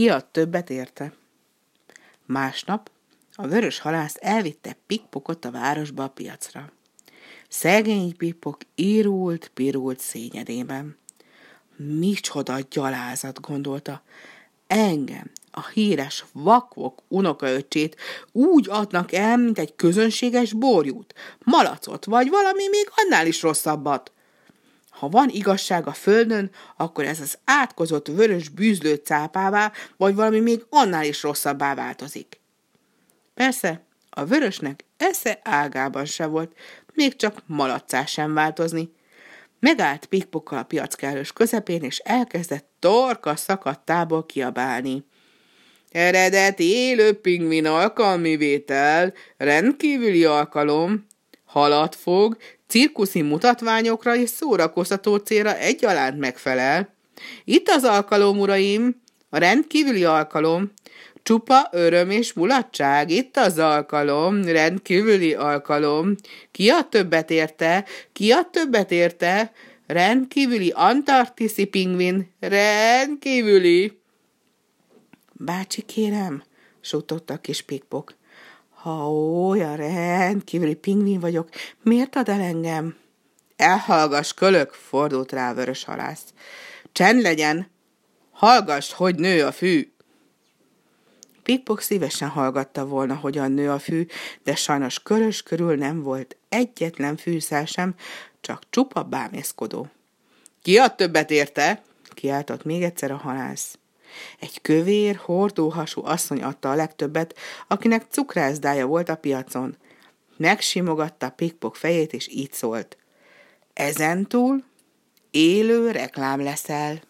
Ki ad többet érte? Másnap a vörös halász elvitte pikpokot a városba a piacra. Szegény pikpok írult, pirult szényedében. Micsoda gyalázat, gondolta. Engem, a híres vakvok unokaöcsét úgy adnak el, mint egy közönséges borjút, malacot, vagy valami még annál is rosszabbat. Ha van igazság a földön, akkor ez az átkozott vörös bűzlő cápává, vagy valami még annál is rosszabbá változik. Persze, a vörösnek esze ágában se volt, még csak malacá sem változni. Megállt pikpokkal a piackelős közepén, és elkezdett torka szakadtából kiabálni. Eredeti élő pingvin alkalmi vétel, rendkívüli alkalom, halat fog, cirkuszi mutatványokra és szórakoztató célra egyaránt megfelel. Itt az alkalom, uraim, a rendkívüli alkalom, csupa öröm és mulatság, itt az alkalom, rendkívüli alkalom. Ki a többet érte? Ki a többet érte? Rendkívüli antarktiszi pingvin, rendkívüli. Bácsi, kérem, suttogta a kis pikpok. Ha olyan rendkívüli pingvin vagyok, miért ad el engem? Elhallgass, kölök, fordult rá a vörös halász. Csend legyen, hallgass, hogy nő a fű. Pikpok szívesen hallgatta volna, hogyan nő a fű, de sajnos körös körül nem volt egyetlen fűszel sem, csak csupa bámészkodó. Ki a többet érte? kiáltott még egyszer a halász. Egy kövér, hordóhasú asszony adta a legtöbbet, akinek cukrászdája volt a piacon. Megsimogatta Pikpok fejét, és így szólt. Ezentúl élő reklám leszel.